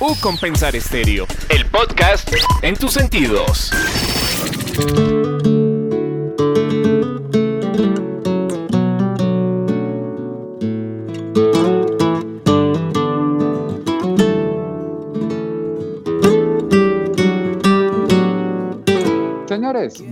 U Compensar Estéreo, el podcast en tus sentidos.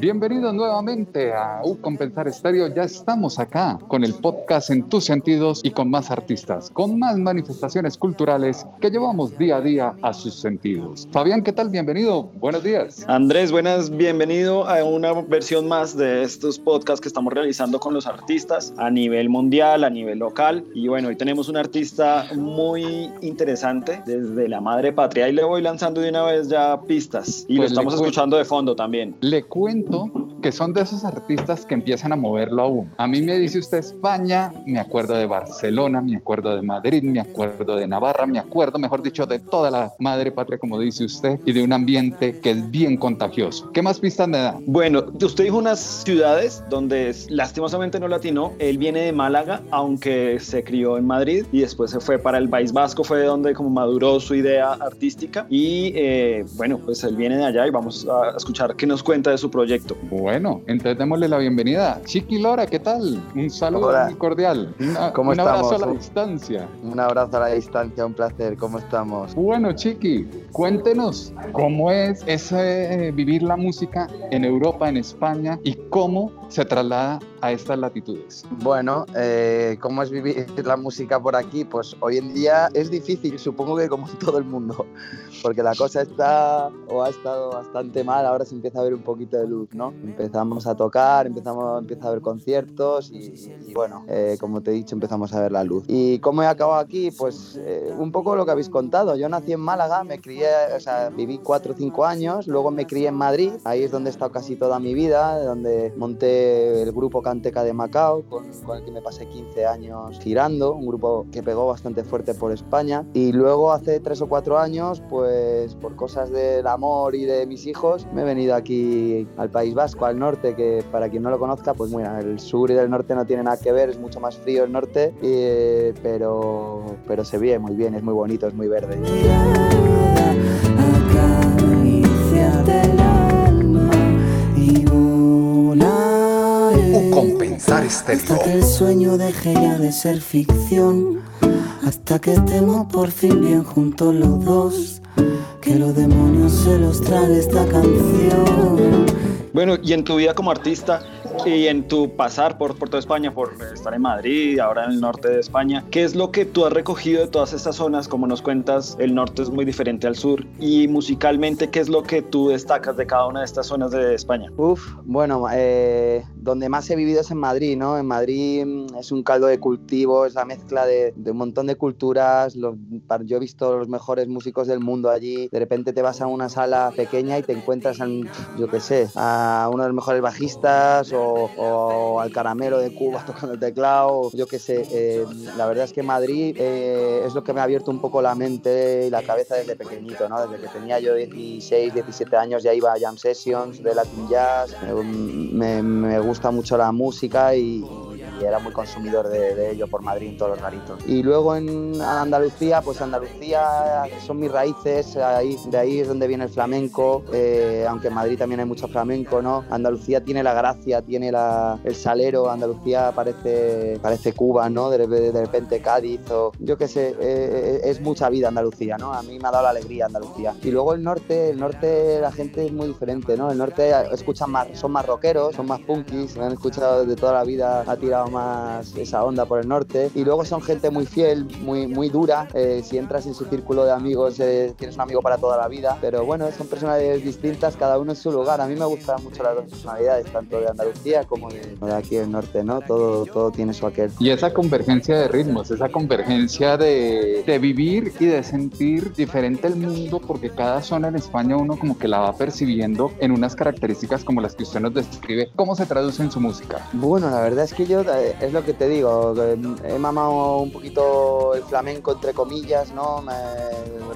Bienvenidos nuevamente a U Compensar Estéreo. Ya estamos acá con el podcast En tus sentidos y con más artistas, con más manifestaciones culturales que llevamos día a día a sus sentidos. Fabián, ¿qué tal? Bienvenido. Buenos días. Andrés, buenas. Bienvenido a una versión más de estos podcasts que estamos realizando con los artistas a nivel mundial, a nivel local. Y bueno, hoy tenemos un artista muy interesante desde la madre patria y le voy lanzando de una vez ya pistas y lo pues estamos escuchando de fondo también. Le cuento que son de esos artistas que empiezan a moverlo aún. A mí me dice usted España, me acuerdo de Barcelona, me acuerdo de Madrid, me acuerdo de Navarra, me acuerdo, mejor dicho, de toda la madre patria, como dice usted, y de un ambiente que es bien contagioso. ¿Qué más pistas me da? Bueno, usted dijo unas ciudades donde lastimosamente no latino. Él viene de Málaga, aunque se crió en Madrid y después se fue para el País Vasco, fue donde como maduró su idea artística. Y eh, bueno, pues él viene de allá y vamos a escuchar qué nos cuenta de su proyecto. Bueno, entonces démosle la bienvenida. Chiqui Lora, ¿qué tal? Un saludo muy cordial. ¿Cómo un abrazo a la distancia. Un abrazo a la distancia, un placer. ¿Cómo estamos? Bueno, Chiqui, cuéntenos cómo es ese eh, vivir la música en Europa, en España y cómo se traslada a estas latitudes? Bueno, eh, ¿cómo es vivir la música por aquí? Pues hoy en día es difícil, supongo que como en todo el mundo, porque la cosa está o ha estado bastante mal, ahora se empieza a ver un poquito de luz, ¿no? Empezamos a tocar, empezamos, empieza a ver conciertos y, bueno, eh, como te he dicho, empezamos a ver la luz. ¿Y cómo he acabado aquí? Pues eh, un poco lo que habéis contado. Yo nací en Málaga, me crié, o sea, viví cuatro o cinco años, luego me crié en Madrid, ahí es donde he estado casi toda mi vida, donde monté el grupo Canteca de Macao, con, el que me pasé 15 años girando, un grupo que pegó bastante fuerte por España. Y luego hace 3 o 4 años, pues por cosas del amor y de mis hijos, me he venido aquí al País Vasco, al norte, que para quien no lo conozca, pues bueno, el sur y el norte no tienen nada que ver, es mucho más frío el norte, pero, pero se ve muy bien, es muy bonito, es muy verde. Compensar Hasta que el sueño deje ya de ser ficción. Hasta que estemos por fin bien juntos los dos. Que los demonios se los trae esta canción. Bueno, y en tu vida como artista, y en tu pasar por, por toda España, por estar en Madrid, ahora en el norte de España, ¿qué es lo que tú has recogido de todas estas zonas? Como nos cuentas, el norte es muy diferente al sur. Y musicalmente, ¿qué es lo que tú destacas de cada una de estas zonas de España? Uf, bueno, eh, donde más he vivido es en Madrid, ¿no? En Madrid mm, es un caldo de cultivo, es la mezcla de, un montón de culturas. yo he visto los mejores músicos del mundo allí. De repente te vas a una sala pequeña y te encuentras, en, yo qué sé, a uno de los mejores bajistas o al caramelo de Cuba tocando el teclado, yo qué sé. Eh, la verdad es que Madrid eh, es lo que me ha abierto un poco la mente y la cabeza desde pequeñito, ¿no? Desde que tenía yo 16, 17 años ya iba a jam sessions de Latin Jazz. me, me gusta mucho la música y, era muy consumidor de, ello por Madrid en todos los garitos. Y luego en Andalucía, pues Andalucía son mis raíces, ahí, de ahí es donde viene el flamenco, eh, aunque en Madrid también hay mucho flamenco, ¿no? Andalucía tiene la gracia, tiene la, el salero, Andalucía parece, parece Cuba, ¿no? De, repente Cádiz o yo qué sé, eh, es mucha vida Andalucía, ¿no? A mí me ha dado la alegría Andalucía. Y luego el norte, el norte la gente es muy diferente, ¿no? El norte escuchan más, son más rockeros, son más punkis, me han escuchado de toda la vida, ha tirado más esa onda por el norte. Y luego son gente muy fiel, muy, muy dura. Eh, si entras en su círculo de amigos, eh, tienes un amigo para toda la vida. Pero bueno, son personalidades distintas, cada uno en su lugar. A mí me gustan mucho las dos personalidades, tanto de Andalucía como de, aquí del norte, ¿no? Todo, todo tiene su aquel. Y esa convergencia de ritmos, esa convergencia de, de vivir y de sentir diferente el mundo, porque cada zona en España uno como que la va percibiendo en unas características como las que usted nos describe. ¿Cómo se traduce en su música? Bueno, la verdad es que yo eh, es lo que te digo, he mamado un poquito el flamenco entre comillas, ¿no?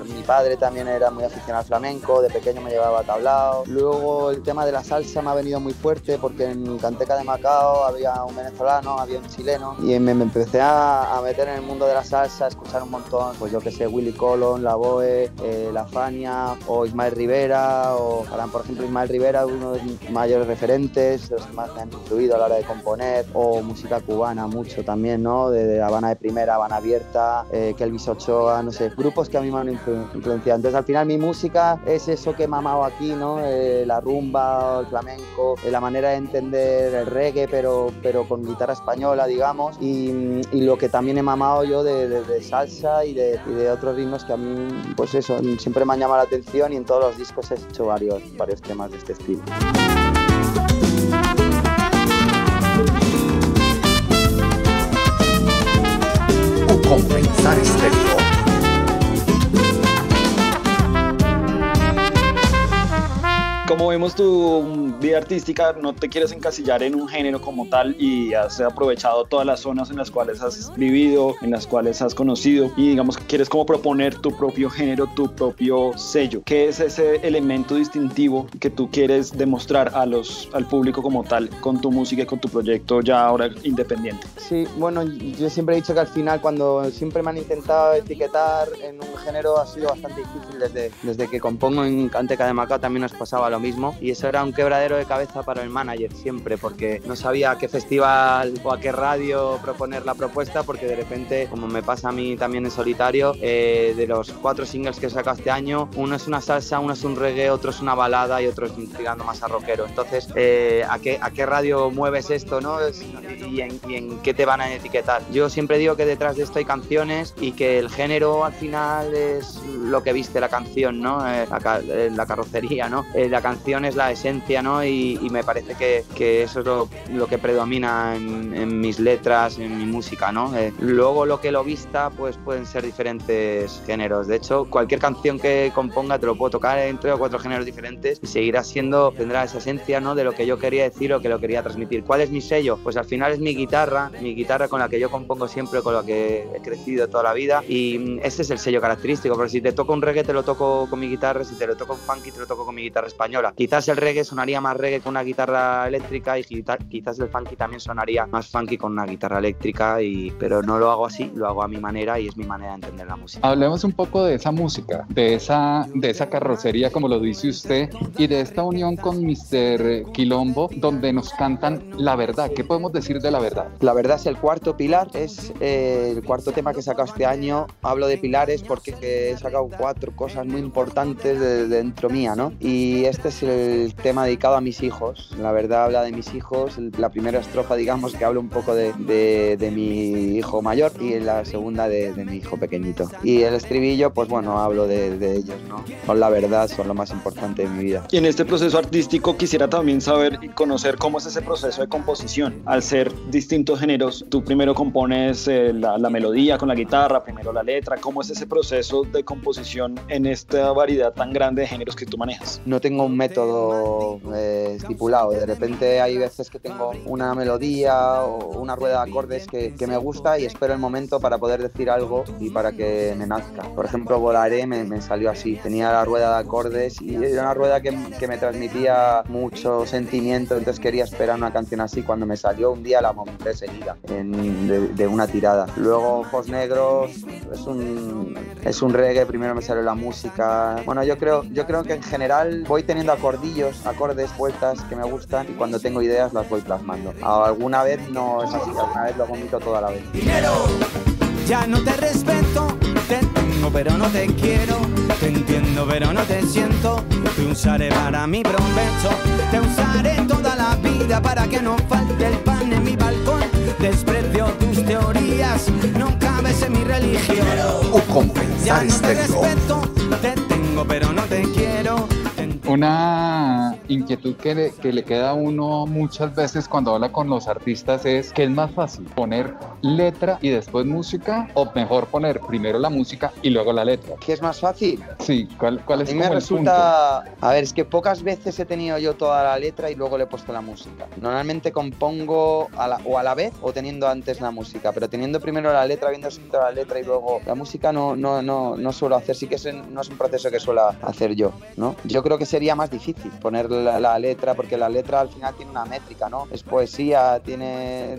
mi padre también era muy aficionado al flamenco, de pequeño me llevaba a tablao. Luego el tema de la salsa me ha venido muy fuerte porque en Canteca de Macao había un venezolano, había un chileno y me, empecé a, meter en el mundo de la salsa, a escuchar un montón, pues yo que sé, Willy Colon, La Boe, eh, La Fania o Ismael Rivera o por ejemplo Ismael Rivera, uno de mis mayores referentes, los que más me han influido a la hora de componer o música cubana mucho también, ¿no? De, Habana de Primera, Habana Abierta, eh, Kelvis Ochoa, no sé, grupos que a mí me han influenciado. Entonces al final mi música es eso que he mamado aquí, ¿no? Eh, la rumba, el flamenco, eh, la manera de entender el reggae, pero, pero con guitarra española, digamos, y, lo que también he mamado yo de, salsa y de, y de, otros ritmos que a mí, pues eso, siempre me han llamado la atención y en todos los discos he hecho varios, varios temas de este estilo. Compensar estéreo. Como vemos tu vida artística, no te quieres encasillar en un género como tal y has aprovechado todas las zonas en las cuales has vivido, en las cuales has conocido y digamos que quieres como proponer tu propio género, tu propio sello. ¿Qué es ese elemento distintivo que tú quieres demostrar a los, al público como tal con tu música y con tu proyecto ya ahora independiente? Sí, bueno, yo siempre he dicho que al final cuando siempre me han intentado etiquetar en un género ha sido bastante difícil desde, desde que compongo en Canteca de Maca también nos pasaba lo mismo y eso era un quebradero de cabeza para el manager siempre porque no sabía a qué festival o a qué radio proponer la propuesta porque de repente, como me pasa a mí también en solitario, eh, de los cuatro singles que he este año, uno es una salsa, uno es un reggae, otro es una balada y otro es tirando más a rockero. Entonces, eh, ¿a, qué, ¿a qué radio mueves esto no? ¿Y en, ¿Y en qué te van a etiquetar? Yo siempre digo que detrás de esto hay canciones y que el género al final es lo que viste la canción, ¿no? Eh, la, la, carrocería, ¿no? la canción es la esencia, ¿no? Y, me parece que, que, eso es lo, lo que predomina en, en, mis letras, en mi música, ¿no? Eh, luego lo que lo vista, pues pueden ser diferentes géneros. De hecho, cualquier canción que componga te lo puedo tocar en tres o cuatro géneros diferentes y seguirá siendo, tendrá esa esencia, ¿no? De lo que yo quería decir o que lo quería transmitir. ¿Cuál es mi sello? Pues al final es mi guitarra, mi guitarra con la que yo compongo siempre, con la que he crecido toda la vida y ese es el sello característico, porque si te toco un reggae te lo toco con mi guitarra, si te lo toco un funky te lo toco con mi guitarra española Quizás el reggae sonaría más reggae con una guitarra eléctrica y quizás el funky también sonaría más funky con una guitarra eléctrica, y, pero no lo hago así, lo hago a mi manera y es mi manera de entender la música. Hablemos un poco de esa música, de esa, de esa carrocería, como lo dice usted, y de esta unión con Mr. Quilombo, donde nos cantan la verdad. ¿Qué podemos decir de la verdad? La verdad es el cuarto pilar, es eh, el cuarto tema que he sacado este año. Hablo de pilares porque he sacado cuatro cosas muy importantes de, dentro mía, ¿no? Y este es el tema dedicado a mis hijos. La verdad habla de mis hijos. La primera estrofa, digamos, que habla un poco de, de, mi hijo mayor y la segunda de, mi hijo pequeñito. Y el estribillo, pues bueno, hablo de, ellos, ¿no? Son la verdad, son lo más importante de mi vida. Y en este proceso artístico quisiera también saber y conocer cómo es ese proceso de composición. Al ser distintos géneros, tú primero compones eh, la, la melodía con la guitarra, primero la letra. ¿Cómo es ese proceso de composición en esta variedad tan grande de géneros que tú manejas? No tengo un método eh, estipulado. De repente hay veces que tengo una melodía o una rueda de acordes que, que, me gusta y espero el momento para poder decir algo y para que me nazca. Por ejemplo, Volaré me, me salió así. Tenía la rueda de acordes y era una rueda que, que, me transmitía mucho sentimiento, entonces quería esperar una canción así. Cuando me salió un día la monté seguida en, de, una tirada. Luego Ojos Negros es un, es un reggae, primero me salió la música. Bueno, yo creo, yo creo que en general voy teniendo acordillos, acordes, vueltas que me gustan y cuando tengo ideas las voy plasmando. Alguna vez no es así, alguna vez lo vomito toda la vez. Dinero, ya no te respeto, te tengo pero no te quiero, te entiendo pero no te siento, te usaré para mi provecho, te usaré toda la vida para que no falte el pan en mi balcón, desprecio tus teorías, no cabes en mi religión. O compensar ya no te respeto, te tengo pero no te quiero una inquietud que le, que le queda a uno muchas veces cuando habla con los artistas es que es más fácil poner letra y después música o mejor poner primero la música y luego la letra. ¿Qué es más fácil? Sí, ¿cuál, cuál es A mí como me el punto? resulta. A ver, es que pocas veces he tenido yo toda la letra y luego le he puesto la música. Normalmente compongo a la- o a la vez o teniendo antes la música, pero teniendo primero la letra, viendo escrito la letra y luego la música no, no, no, no suelo hacer. Sí que es no es un proceso que suelo hacer yo, ¿no? Yo creo que sería más difícil poner la, la letra, porque la letra al final tiene una métrica, ¿no? Es poesía, tiene,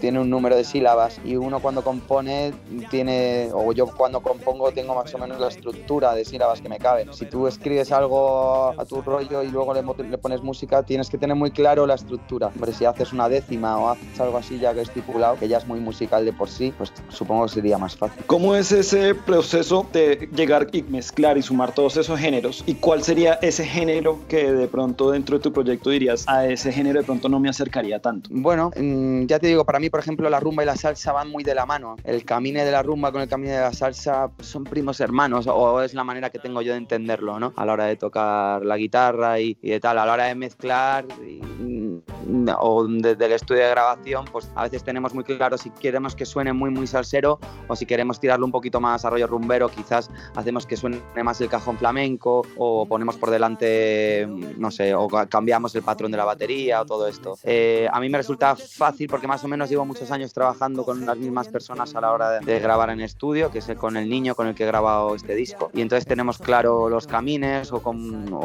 tiene un número de sílabas y uno cuando compone tiene, o yo cuando compongo tengo más o menos la estructura de sílabas que me caben. Si tú escribes algo a tu rollo y luego le, le pones música, tienes que tener muy claro la estructura. Hombre, si haces una décima o haces algo así ya que es estipulado, que ya es muy musical de por sí, pues supongo que sería más fácil. ¿Cómo es ese proceso de llegar y mezclar y sumar todos esos géneros? ¿Y cuál sería ese género que de pronto dentro de tu proyecto dirías, a ese género de pronto no me acercaría tanto? Bueno, mm, ya te digo, para mí, por ejemplo, la rumba y la salsa van muy de la mano. El camine de la rumba con el camine de la salsa pues, son primos hermanos, o es la manera que tengo yo de entenderlo, ¿no? A la hora de tocar la guitarra y, de tal, a la hora de mezclar mm, o desde el estudio de grabación, pues a veces tenemos muy claro si queremos que suene muy, muy salsero o si queremos tirarlo un poquito más a rollo rumbero, quizás hacemos que suene más el cajón flamenco o ponemos por delante, no sé, o ca- cambiamos el patrón de la batería o todo esto. Eh, a mí me resulta fácil porque más o menos llevo muchos años trabajando con las mismas personas a la hora de, de grabar en estudio, que es el- con el niño con el que he grabado este disco. Y entonces tenemos claro los camines o, con, o-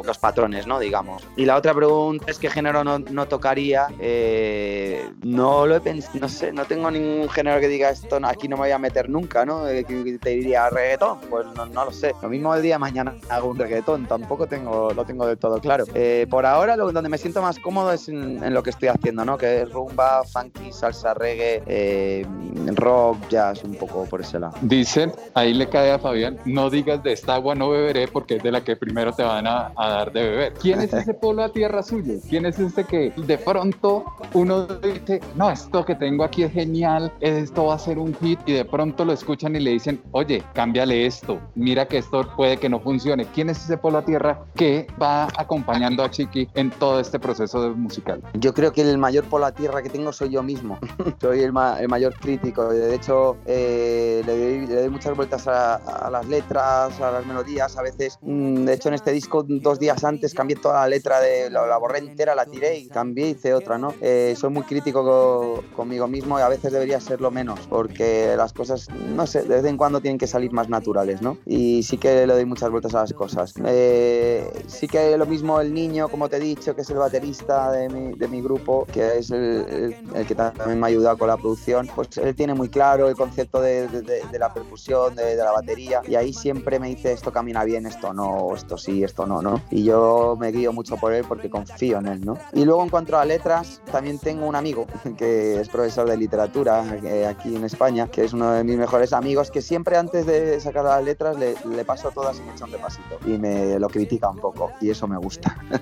o los patrones, ¿no? Digamos. Y la otra pregunta es qué género no, no tocaría. Eh, no lo he pensado, no sé, no tengo ningún género que diga esto, aquí no me voy a meter nunca, ¿no? Eh, te diría reggaetón, pues no, no lo sé. Lo mismo el día de mañana hago un reggaetón, tampoco tengo, lo tengo del todo claro. Eh, por ahora, lo, donde me siento más cómodo es en, en lo que estoy haciendo, ¿no? Que es rumba, funky, salsa, reggae, eh, rock, jazz, un poco por ese lado. Dicen, ahí le cae a Fabián, no digas de esta agua no beberé porque es de la que primero te van a, a dar de beber. ¿Quién es ese pueblo a tierra suyo? ¿Quién es este que de pronto uno dice, no, esto que tengo aquí es genial, esto va a ser un hit y de pronto lo escuchan y le dicen, oye, cámbiale esto, mira que esto puede que no funcione. ¿Quién es ese pueblo a tierra que va acompañando a Chiqui en todo este proceso musical? Yo creo que el mayor por la tierra que tengo soy yo mismo. soy el, ma- el mayor crítico. De hecho, eh, le, doy, le doy muchas vueltas a, a las letras, a las melodías. A veces, mm, de hecho, en este disco, dos días antes, cambié toda la letra, de la, la borré entera, la tiré y cambié, hice otra, ¿no? Eh, soy muy crítico co- conmigo mismo y a veces debería serlo menos, porque las cosas, no sé, de vez en cuando tienen que salir más naturales, ¿no? Y sí que le doy muchas vueltas a las cosas. Eh, sí que lo mismo el niño, como te he dicho, que es el baterista de mi, de mi grupo, que es el, el- el que también me ha ayudado con la producción, pues él tiene muy claro el concepto de, de- de- de la percusión, de, de la batería, y ahí siempre me dice esto camina bien, esto no, esto sí, esto no, ¿no? Y yo me guío mucho por él porque confío en él, ¿no? Y luego en cuanto a letras, también tengo un amigo que es profesor de literatura eh, aquí en España, que es uno de mis mejores amigos, que siempre antes de sacar las letras le, le paso todas echa un repasito y me lo critica un poco y eso me gusta.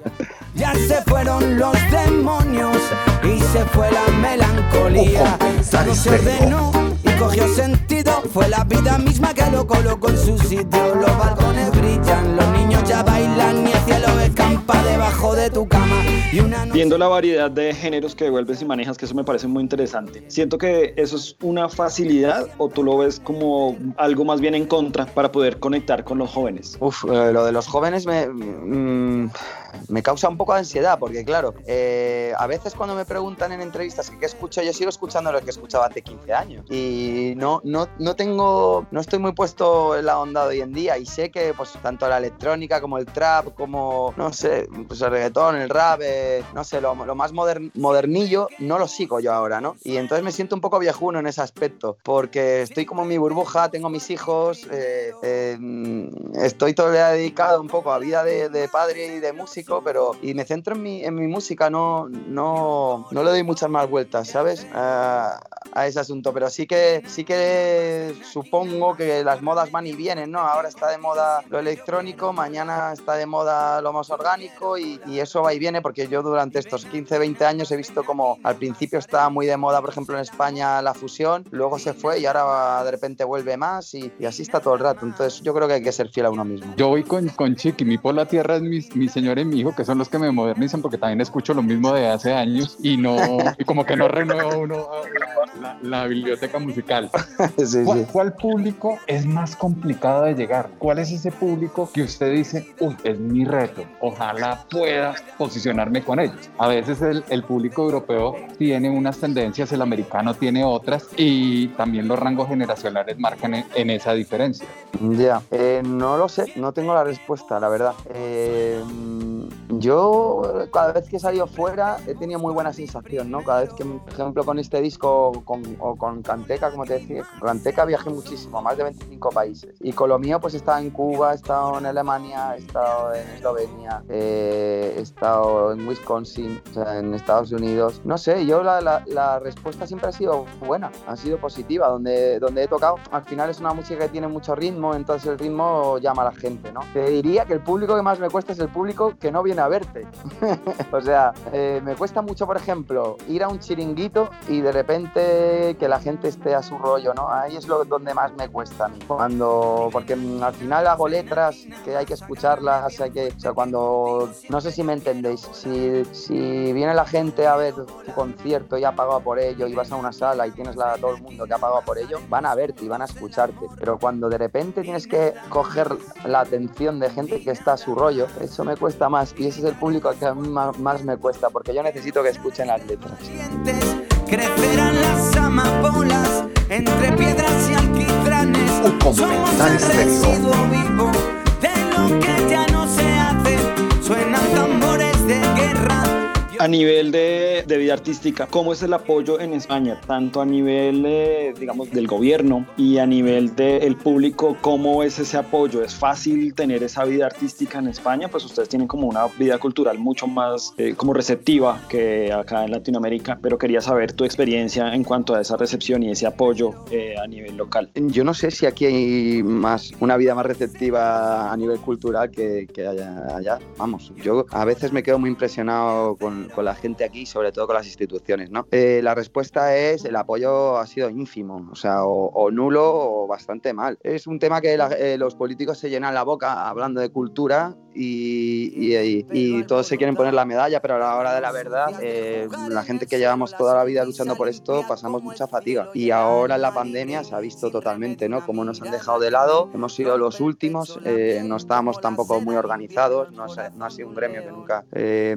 Ya se fueron los demonios y se fue la melancolía. Todo se ordenó y cogió sentido. Fue la vida misma que lo colocó en su sitio. Los balcones brillan, los niños ya bailan y el cielo escampa debajo de tu cama. Viendo la variedad de géneros que devuelves y manejas, que eso me parece muy interesante. Siento que eso es una facilidad o tú lo ves como algo más bien en contra para poder conectar con los jóvenes. Uf, eh, lo de los jóvenes me, mm, me causa un poco de ansiedad, porque claro, eh, a veces cuando me preguntan en entrevistas qué escucho, yo sigo escuchando lo que escuchaba hace 15 años. Y no, no, no tengo, no estoy muy puesto en la onda de hoy en día. Y sé que pues tanto la electrónica como el trap, como, no sé, pues el reggaetón, el rap, eh, no sé, lo, más modern- modernillo, no lo sigo yo ahora, ¿no? Y entonces me siento un poco viejuno en ese aspecto, porque estoy como en mi burbuja, tengo mis hijos, eh, estoy todo dedicado un poco a vida de, padre y de pero y me centro en mi, en mi música, no, no, no le doy muchas más vueltas, ¿sabes? A, a ese asunto, pero sí que, sí que supongo que las modas van y vienen, ¿no? Ahora está de moda lo electrónico, mañana está de moda lo más orgánico y, y eso va y viene porque yo durante estos 15, 20 años he visto como al principio estaba muy de moda, por ejemplo, en España la fusión, luego se fue y ahora de repente vuelve más y, y así está todo el rato. Entonces yo creo que hay que ser fiel a uno mismo. Yo voy con, con Chiqui, mi por la tierra es mi, mi señor en mi mi hijo, que son los que me modernizan, porque también escucho lo mismo de hace años y no, y como que no renueva uno la, la biblioteca musical. Sí, ¿Cuál, sí. cuál público es más complicado de llegar? ¿Cuál es ese público que usted dice, uy, es mi reto? Ojalá pueda posicionarme con ellos. A veces el, el público europeo tiene unas tendencias, el americano tiene otras y también los rangos generacionales marcan en, en esa diferencia. Ya, eh, no lo sé, no tengo la respuesta, la verdad. Eh, yo cada vez que he salido fuera he tenido muy buena sensación, ¿no? Cada vez que, por ejemplo, con este disco con, o con Canteca, como te decía, con Canteca viajé muchísimo, más de 25 países. Y con lo mío pues he estado en Cuba, he estado en Alemania, he estado en Eslovenia, eh, he estado en Wisconsin, o sea, en Estados Unidos. No sé, yo la, la- la respuesta siempre ha sido buena, ha sido positiva. Donde, donde he tocado, al final es una música que tiene mucho ritmo, entonces el ritmo llama a la gente, ¿no? Te diría que el público que más me cuesta es el público que no viene a verte. o sea, eh, me cuesta mucho, por ejemplo, ir a un chiringuito y de repente que la gente esté a su rollo, ¿no? Ahí es lo donde más me cuesta a. Cuando, porque al final hago letras que hay que escucharlas, hay que, o sea, cuando, no sé si me entendéis, si, si viene la gente a ver tu concierto y ha pagado por ello y vas a una sala y tienes la, todo el mundo que ha pagado por ello, van a verte y van a escucharte. Pero cuando de repente tienes que coger la atención de gente que está a su rollo, eso me cuesta más y ese es el público que a mí más, más me cuesta porque yo necesito que escuchen las letras. crecerán las amapolas entre piedras y alquitranes. Un Somos el residuo vivo de lo que ya no se hace. Suenan tambores. A nivel de, vida artística, ¿cómo es el apoyo en España? Tanto a nivel, eh, digamos, del gobierno y a nivel del público, ¿cómo es ese apoyo? ¿Es fácil tener esa vida artística en España? Pues ustedes tienen como una vida cultural mucho más eh, como receptiva que acá en Latinoamérica, pero quería saber tu experiencia en cuanto a esa recepción y ese apoyo eh, a nivel local. Yo no sé si aquí hay más una vida más receptiva a nivel cultural que, que allá, allá. Vamos, yo a veces me quedo muy impresionado con, con la gente aquí, sobre todo con las instituciones, ¿no? Eh, la respuesta es el apoyo ha sido ínfimo, o sea, o, nulo o bastante mal. Es un tema que la- eh, los políticos se llenan la boca hablando de cultura y, y- y- y todos se quieren poner la medalla, pero a la hora de la verdad, eh, la gente que llevamos toda la vida luchando por esto pasamos mucha fatiga. Y ahora en la pandemia se ha visto totalmente, ¿no? Cómo nos han dejado de lado, hemos sido los últimos, eh, no estábamos tampoco muy organizados, no, ha- no ha sido un gremio que nunca eh,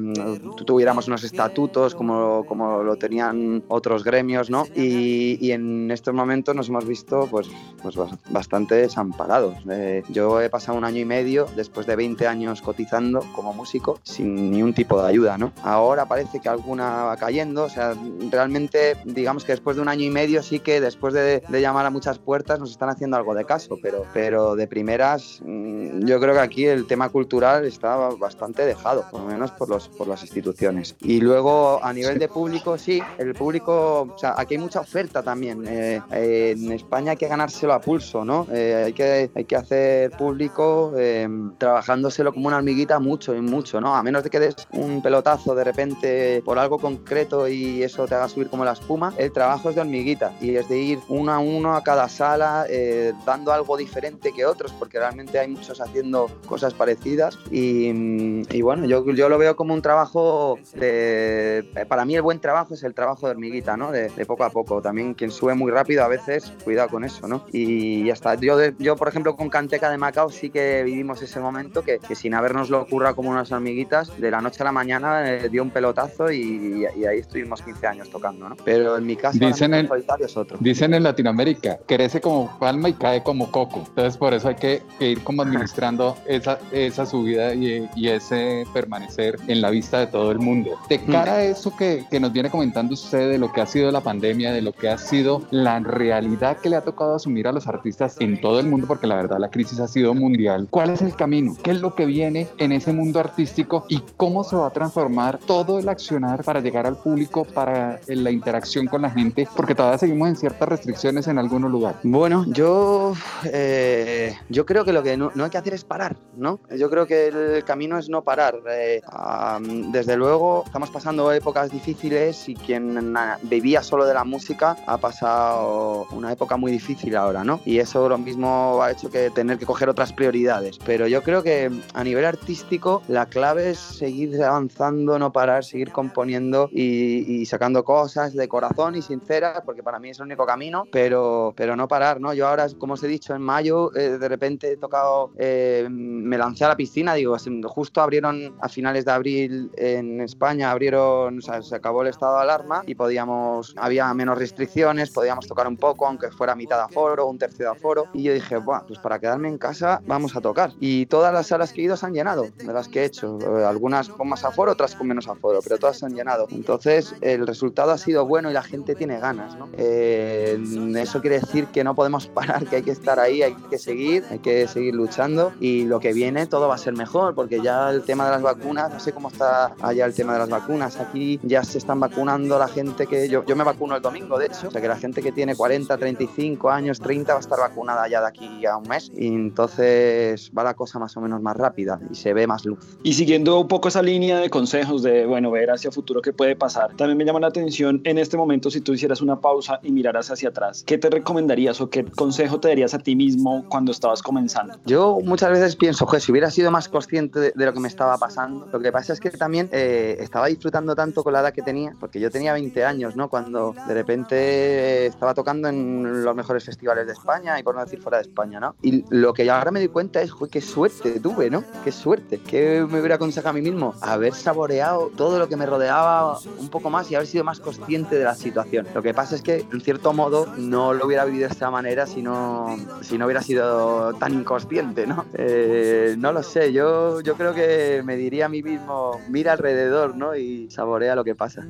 tu- tuviéramos unos estatutos como, como lo tenían otros gremios, ¿no? Y, en estos momentos nos hemos visto pues, pues bas- bastante desamparados. Eh, yo he pasado un año y medio, después de 20 años cotizando como músico, sin ni un tipo de ayuda, ¿no? Ahora parece que alguna va cayendo, o sea, realmente digamos que después de un año y medio sí que después de, de llamar a muchas puertas nos están haciendo algo de caso, pero, pero de primeras mm, yo creo que aquí el tema cultural está bastante dejado, por lo menos por, los, por las instituciones. Y luego a nivel de público, sí, el público, o sea, aquí hay mucha oferta también. eh, eh, en España hay que ganárselo a pulso, ¿no? Eh, hay, que, hay que hacer público eh, trabajándoselo como una hormiguita mucho y mucho, ¿no? A menos de que des un pelotazo de repente por algo concreto y eso te haga subir como la espuma, el trabajo es de hormiguita y es de ir uno a uno a cada sala eh, dando algo diferente que otros, porque realmente hay muchos haciendo cosas parecidas y, mm, y bueno, yo, yo lo veo como un trabajo de... Para mí el buen trabajo es el trabajo de hormiguita, ¿no? De, de poco a poco. También quien sube muy rápido a veces, cuidado con eso, ¿no? Y ya está. Yo, yo por ejemplo, con Canteca de Macao sí que vivimos ese momento que, que sin habernos lo ocurra como unas hormiguitas, de la noche a la mañana eh, dio un pelotazo y, y ahí estuvimos 15 años tocando, ¿no? Pero en mi caso, Dicen en- solitario es otro. Dicen en Latinoamérica, crece como palma y cae como coco. Entonces por eso hay que, que ir como administrando esa, esa subida y, y ese permanecer en la vista de todo el mundo. De cara a eso que, que nos viene comentando usted de lo que ha sido la pandemia, de lo que ha sido la realidad que le ha tocado asumir a los artistas en todo el mundo, porque la verdad la crisis ha sido mundial. ¿Cuál es el camino? ¿Qué es lo que viene en ese mundo artístico y cómo se va a transformar todo el accionar para llegar al público, para eh, la interacción con la gente? Porque todavía seguimos en ciertas restricciones en algunos lugares. Bueno, yo, eh, yo creo que lo que no, no hay que hacer es parar, ¿no? Yo creo que el camino es no parar. Eh, am, desde luego, estamos pasando épocas difíciles y quien vivía solo de la música ha pasado una época muy difícil ahora, ¿no? Y eso lo mismo ha hecho que tener que coger otras prioridades. Pero yo creo que a nivel artístico la clave es seguir avanzando, no parar, seguir componiendo y, sacando cosas de corazón y sinceras, porque para mí es el único camino, pero, pero no parar, ¿no? Yo ahora, como os he dicho, en mayo eh, de repente he tocado, eh, me lancé a la piscina, digo, justo abrieron a finales de abril en España, abrieron, o sea, se acabó el estado de alarma y podíamos, había menos restricciones, podíamos tocar un poco, aunque fuera mitad de aforo, un tercio de aforo, y yo dije, bueno, pues para quedarme en casa vamos a tocar. Y todas las salas que he ido se han llenado, de las que he hecho, algunas con más aforo, otras con menos aforo, pero todas se han llenado. Entonces, el resultado ha sido bueno y la gente tiene ganas, ¿no? Eh, eso quiere decir que no podemos parar, que hay que estar ahí, hay que seguir, hay que seguir luchando y lo que viene todo va a ser mejor, porque ya el tema de las vacunas, no sé cómo está allá el tema de las vacunas, aquí ya se están vacunando la gente que yo, yo me vacuno el domingo, de hecho, o sea que la gente que tiene 40, 35 años, 30 va a estar vacunada ya de aquí a un mes. Y entonces va la cosa más o menos más rápida y se ve más luz. Y siguiendo un poco esa línea de consejos de, bueno, ver hacia futuro qué puede pasar, también me llama la atención en este momento si tú hicieras una pausa y miraras hacia atrás, ¿qué te recomendarías o qué consejo te darías a ti mismo cuando estabas comenzando? Yo muchas veces pienso, que si hubiera sido más consciente de, lo que me estaba pasando, lo que pasa es que también eh, estaba disfrutando tanto con la edad que tenía, porque yo tenía 20 años, ¿no? Cuando de repente estaba tocando en los mejores festivales de España y por no decir fuera de España, ¿no? Y lo que ahora me doy cuenta es, qué suerte tuve, ¿no? Qué suerte, que me hubiera aconsejado a mí mismo haber saboreado todo lo que me rodeaba un poco más y haber sido más consciente de la situación. Lo que pasa es que, en cierto modo, no lo hubiera vivido de esta manera si no, si no hubiera sido tan inconsciente, ¿no? Eh, no lo sé, yo, yo creo que me diría a mí mismo, mira alrededor, ¿no? Y saborea lo que pasa.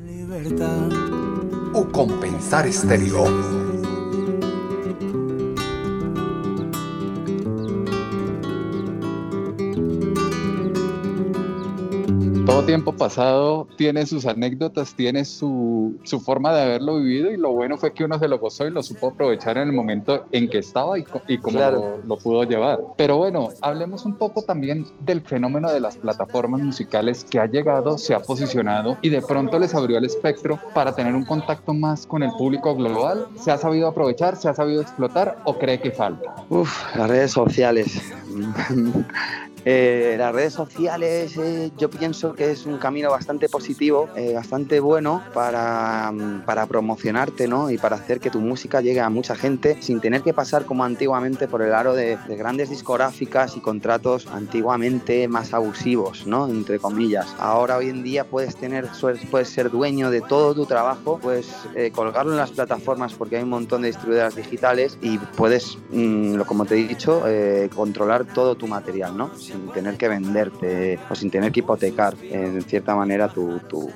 O compensar estéreo. Todo tiempo pasado tiene sus anécdotas, tiene su, su, forma de haberlo vivido y lo bueno fue que uno se lo gozó y lo supo aprovechar en el momento en que estaba y, y cómo lo, pudo llevar. Pero bueno, hablemos un poco también del fenómeno de las plataformas musicales que ha llegado, se ha posicionado y de pronto les abrió el espectro para tener un contacto más con el público global. ¿Se ha sabido aprovechar, se ha sabido explotar o cree que falta? Uf, las redes sociales. Eh, las redes sociales eh, yo pienso que es un camino bastante positivo, eh, bastante bueno para, mm, para, promocionarte ¿no? y para hacer que tu música llegue a mucha gente sin tener que pasar como antiguamente por el aro de, grandes discográficas y contratos antiguamente más abusivos, ¿no? entre comillas. Ahora hoy en día puedes, tener, puedes ser dueño de todo tu trabajo, puedes colgarlo en las plataformas porque hay un montón de distribuidoras digitales y puedes, mm, como te he dicho, controlar todo tu material. ¿no? Sin tener que venderte o sin tener que hipotecar en cierta manera tu, tu,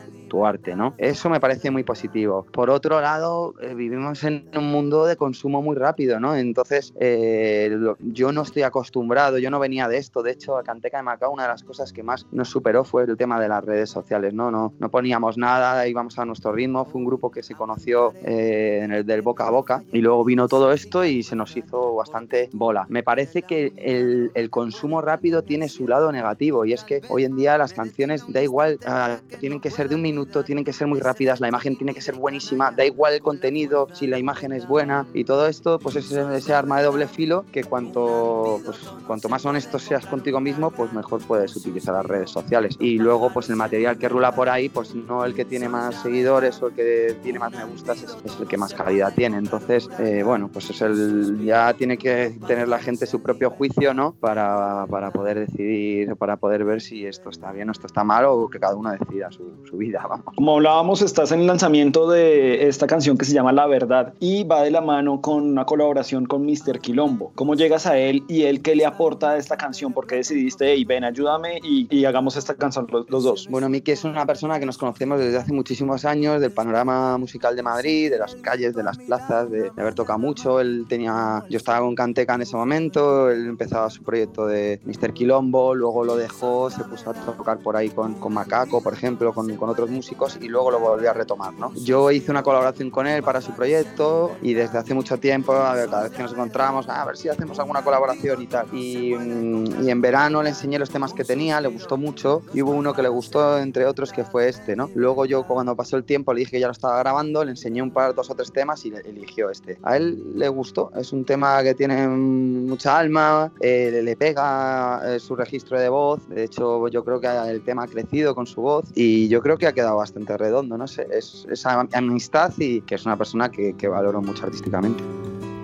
arte, ¿no? Eso me parece muy positivo. Por otro lado, eh, vivimos en un mundo de consumo muy rápido, ¿no? Entonces, eh, yo no estoy acostumbrado, yo no venía de esto. De hecho, a Canteca de Macao, una de las cosas que más nos superó fue el tema de las redes sociales, ¿no? No, no poníamos nada, íbamos a nuestro ritmo. Fue un grupo que se conoció eh, en el del boca a boca y luego vino todo esto y se nos hizo bastante bola. Me parece que el, consumo rápido tiene su lado negativo y es que hoy en día las canciones da igual, ah, tienen que ser de un minuto tienen que ser muy rápidas, la imagen tiene que ser buenísima, da igual el contenido si la imagen es buena y todo esto, pues es ese arma de doble filo que cuanto, pues, cuanto más honesto seas contigo mismo, pues mejor puedes utilizar las redes sociales. Y luego, pues el material que rula por ahí, pues no el que tiene más seguidores o el que tiene más me gustas, es, el que más calidad tiene. Entonces, eh, bueno, pues es el, ya tiene que tener la gente su propio juicio, ¿no? Para, para poder decidir, para poder ver si esto está bien o esto está mal o que cada uno decida su, su vida. Como hablábamos, estás en el lanzamiento de esta canción que se llama La Verdad y va de la mano con una colaboración con Mr. Quilombo. ¿Cómo llegas a él y él qué le aporta a esta canción? ¿Por qué decidiste, hey, ven, ayúdame y, hagamos esta canción los, dos? Bueno, Miki es una persona que nos conocemos desde hace muchísimos años, del panorama musical de Madrid, de las calles, de las plazas, de, haber tocado mucho. Él tenía, yo estaba con Canteca en ese momento, él empezaba su proyecto de Mr. Quilombo, luego lo dejó, se puso a tocar por ahí con, con Macaco, por ejemplo, con, con otros músicos y luego lo volví a retomar, ¿no? Yo hice una colaboración con él para su proyecto y desde hace mucho tiempo, cada vez que nos encontramos, ah, a ver si hacemos alguna colaboración y tal. Y, mm, y en verano le enseñé los temas que tenía, le gustó mucho y hubo uno que le gustó, entre otros, que fue este, ¿no? Luego yo cuando pasó el tiempo le dije que ya lo estaba grabando, le enseñé un par, dos o tres temas y eligió este. A él le gustó, es un tema que tiene mucha alma, eh, le pega eh, su registro de voz, de hecho yo creo que el tema ha crecido con su voz y yo creo que ha quedado bastante redondo, no sé, es esa amistad y que es una persona que, que valoro mucho artísticamente.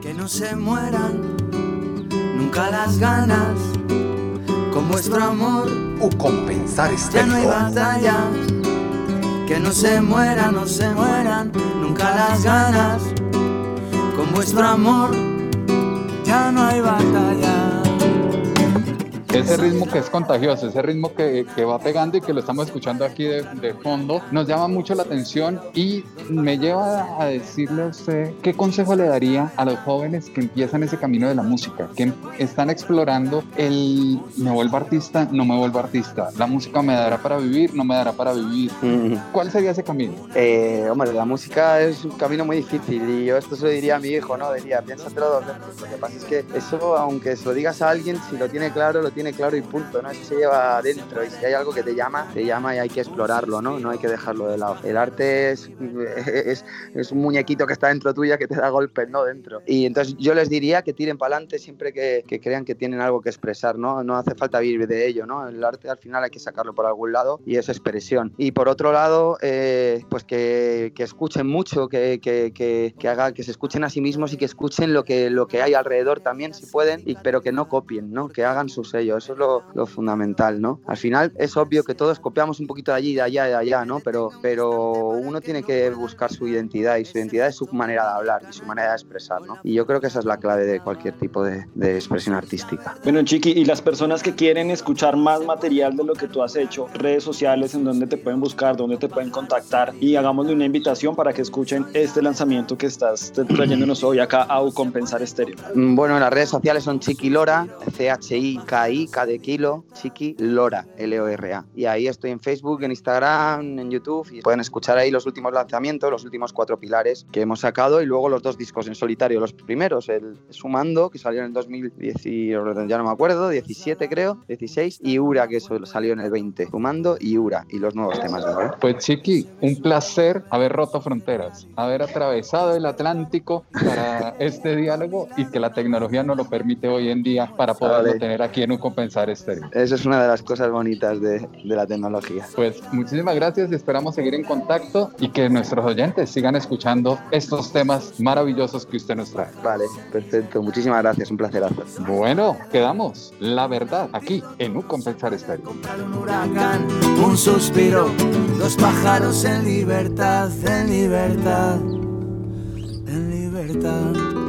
Que no se mueran nunca las ganas con vuestro amor. O compensar Ya no hay batalla. Que no se mueran, no se mueran nunca las ganas con vuestro amor. Ya no hay batalla. Ese ritmo que es contagioso, ese ritmo que, que va pegando y que lo estamos escuchando aquí de, de fondo, nos llama mucho la atención y me lleva a decirle a usted qué consejo le daría a los jóvenes que empiezan ese camino de la música, que están explorando el me vuelvo artista, no me vuelvo artista, la música me dará para vivir, no me dará para vivir. ¿Cuál sería ese camino? Eh, hombre, la música es un camino muy difícil y yo esto se lo diría a mi hijo, ¿no? Diría, piénsatelo dos veces. Lo que pasa es que eso, aunque se lo digas a alguien, si lo tiene claro, lo tiene claro y punto, ¿no? Eso se lleva adentro y si hay algo que te llama, te llama y hay que explorarlo, ¿no? No hay que dejarlo de lado. El arte es, es, un muñequito que está dentro tuya que te da golpes, ¿no? Dentro. Y entonces yo les diría que tiren para adelante siempre que, crean que tienen algo que expresar, ¿no? No hace falta vivir de ello, ¿no? El arte al final hay que sacarlo por algún lado y es expresión. Y por otro lado, eh, pues que, que escuchen mucho, que, que, haga, que se escuchen a sí mismos y que escuchen lo que, lo que hay alrededor también, si pueden, y, pero que no copien, ¿no? Que hagan su Eso es lo, lo fundamental, ¿no? Al final es obvio que todos copiamos un poquito de allí, de allá, de allá, ¿no? Pero, pero uno tiene que buscar su identidad y su identidad es su manera de hablar y su manera de expresar, ¿no? Y yo creo que esa es la clave de cualquier tipo de, de expresión artística. Bueno, Chiqui, y las personas que quieren escuchar más material de lo que tú has hecho, redes sociales en donde te pueden buscar, donde te pueden contactar y hagámosle una invitación para que escuchen este lanzamiento que estás trayéndonos hoy acá a Compensar Estéreo. Mm, Bueno, en las redes sociales son Chiqui Lora, C-H-I-K-I, K de kilo, Chiqui Lora, L-O-R-A. Y ahí estoy en Facebook, en Instagram, en YouTube y pueden escuchar ahí los últimos lanzamientos, los últimos cuatro pilares que hemos sacado y luego los dos discos en solitario. Los primeros, el Sumando, que salió en el 2010, y- ya no me acuerdo, 17 creo, 16, y Ura, que eso salió en el 20. Sumando y Ura, y los nuevos temas de ahora. Pues Chiqui, un placer haber roto fronteras, haber atravesado el Atlántico para este diálogo y que la tecnología nos lo permite hoy en día para poderlo Vale. tener aquí en un compensar estéreo. Esa es una de las cosas bonitas de, de la tecnología. Pues muchísimas gracias y esperamos seguir en contacto y que nuestros oyentes sigan escuchando estos temas maravillosos que usted nos trae. Vale, perfecto. Muchísimas gracias, un placerazo. Bueno, quedamos, la verdad, aquí en un compensar estéreo. un huracán, un suspiro, dos pájaros en libertad, en libertad, en libertad.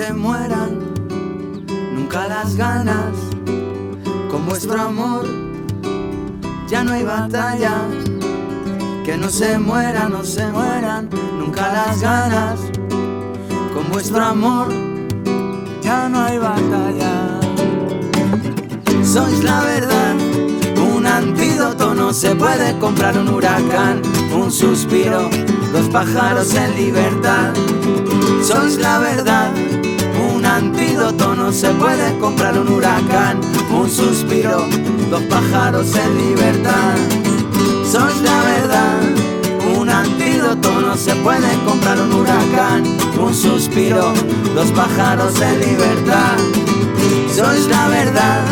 Se mueran nunca las ganas. Con vuestro amor ya no hay batalla. Que no se mueran no se mueran nunca las ganas. Con vuestro amor ya no hay batalla. Sois la verdad un antídoto no se puede comprar un huracán un suspiro dos pájaros en libertad. Sois la verdad antídoto no se puede comprar un huracán, un suspiro, dos pájaros en libertad. Sois la verdad, un antídoto no se puede comprar un huracán, un suspiro, dos pájaros en libertad. Sois la verdad,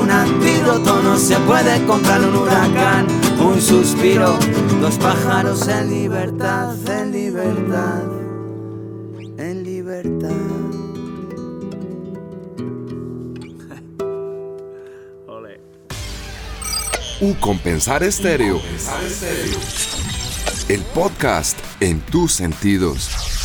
un antídoto no se puede comprar un huracán, un suspiro, dos pájaros en libertad, en libertad, en libertad. U compensar estéreo. El podcast en tus sentidos.